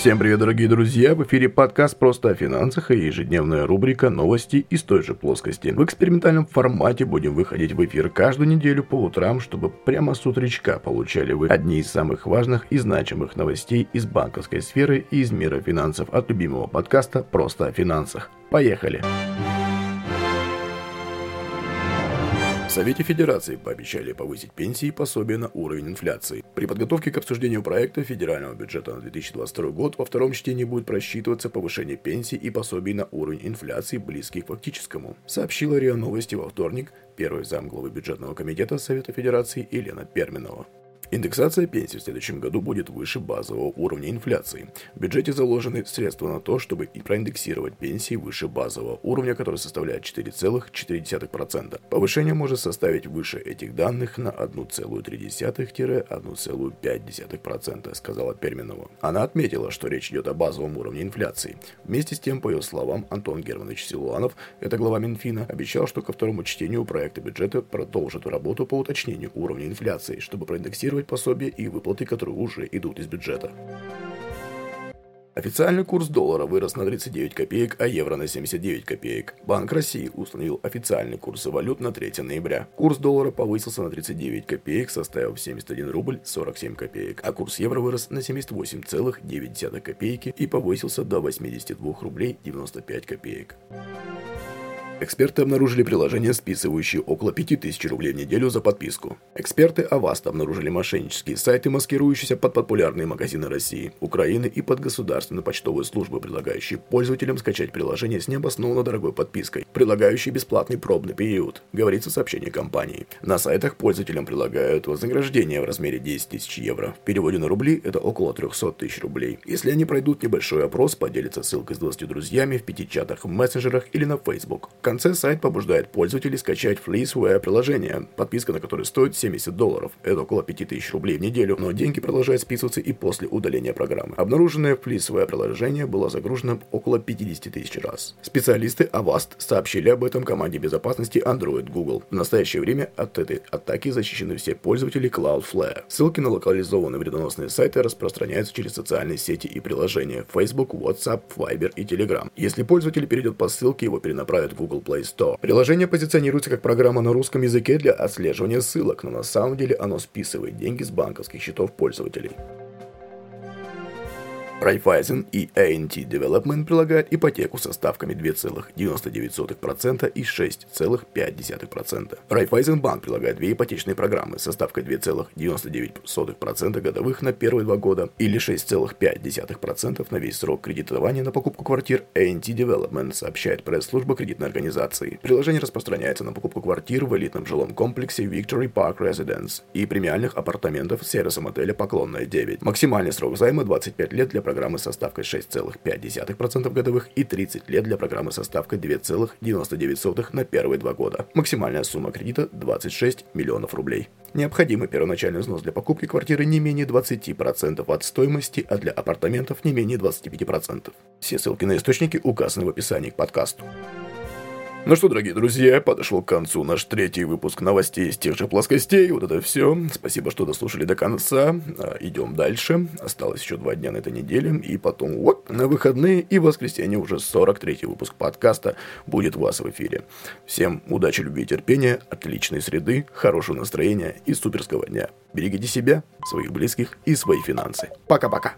Всем привет, дорогие друзья! В эфире подкаст «Просто о финансах» и ежедневная рубрика «Новости из той же плоскости». В экспериментальном формате будем выходить в эфир каждую неделю по утрам, чтобы прямо с утречка получали вы одни из самых важных и значимых новостей из банковской сферы и из мира финансов от любимого подкаста «Просто о финансах». Поехали! Поехали! В Совете Федерации пообещали повысить пенсии и пособия на уровень инфляции. При подготовке к обсуждению проекта федерального бюджета на 2022 год во втором чтении будет просчитываться повышение пенсий и пособий на уровень инфляции, близкий к фактическому, сообщила РИА Новости во вторник первый замглавы бюджетного комитета Совета Федерации Елена Перминова. Индексация пенсий в следующем году будет выше базового уровня инфляции. В бюджете заложены средства на то, чтобы и проиндексировать пенсии выше базового уровня, который составляет 4,4%. Повышение может составить выше этих данных на 1,3-1,5%, сказала Перминова. Она отметила, что речь идет о базовом уровне инфляции. Вместе с тем, по ее словам, Антон Германович Силуанов, это глава Минфина, обещал, что ко второму чтению проекта бюджета продолжит работу по уточнению уровня инфляции, чтобы проиндексировать выплачивать пособия и выплаты, которые уже идут из бюджета. Официальный курс доллара вырос на 39 копеек, а евро на 79 копеек. Банк России установил официальный курс валют на 3 ноября. Курс доллара повысился на 39 копеек, составив 71 рубль 47 копеек, а курс евро вырос на 78,9 копейки и повысился до 82 рублей 95 копеек. Эксперты обнаружили приложение, списывающее около 5000 рублей в неделю за подписку. Эксперты Аваст обнаружили мошеннические сайты, маскирующиеся под популярные магазины России, Украины и под государственные почтовые службы, предлагающие пользователям скачать приложение с необоснованно дорогой подпиской, предлагающей бесплатный пробный период, говорится в сообщении компании. На сайтах пользователям предлагают вознаграждение в размере 10 тысяч евро. В переводе на рубли это около 300 тысяч рублей. Если они пройдут небольшой опрос, поделятся ссылкой с 20 друзьями в пяти чатах в мессенджерах или на Facebook конце сайт побуждает пользователей скачать Fleeceware приложение, подписка на которое стоит 70 долларов, это около 5000 рублей в неделю, но деньги продолжают списываться и после удаления программы. Обнаруженное Fleeceware приложение было загружено около 50 тысяч раз. Специалисты Avast сообщили об этом команде безопасности Android Google. В настоящее время от этой атаки защищены все пользователи Cloudflare. Ссылки на локализованные вредоносные сайты распространяются через социальные сети и приложения Facebook, WhatsApp, Viber и Telegram. Если пользователь перейдет по ссылке, его перенаправят в Google Google Play Store. Приложение позиционируется как программа на русском языке для отслеживания ссылок, но на самом деле оно списывает деньги с банковских счетов пользователей. Raiffeisen и A&T Development предлагают ипотеку со ставками 2,99% и 6,5%. Raiffeisen банк предлагает две ипотечные программы со ставкой 2,99% годовых на первые два года или 6,5% на весь срок кредитования на покупку квартир A&T Development, сообщает пресс-служба кредитной организации. Приложение распространяется на покупку квартир в элитном жилом комплексе Victory Park Residence и премиальных апартаментов сервисом отеля Поклонная 9. Максимальный срок займа 25 лет для программы со ставкой 6,5% годовых и 30 лет для программы со ставкой 2,99 на первые два года. Максимальная сумма кредита 26 миллионов рублей. Необходимый первоначальный взнос для покупки квартиры не менее 20% от стоимости, а для апартаментов не менее 25%. Все ссылки на источники указаны в описании к подкасту. Ну что, дорогие друзья, подошел к концу наш третий выпуск новостей из тех же плоскостей. Вот это все. Спасибо, что дослушали до конца. А, идем дальше. Осталось еще два дня на этой неделе. И потом вот на выходные и воскресенье уже 43-й выпуск подкаста будет у вас в эфире. Всем удачи, любви и терпения, отличной среды, хорошего настроения и суперского дня. Берегите себя, своих близких и свои финансы. Пока-пока.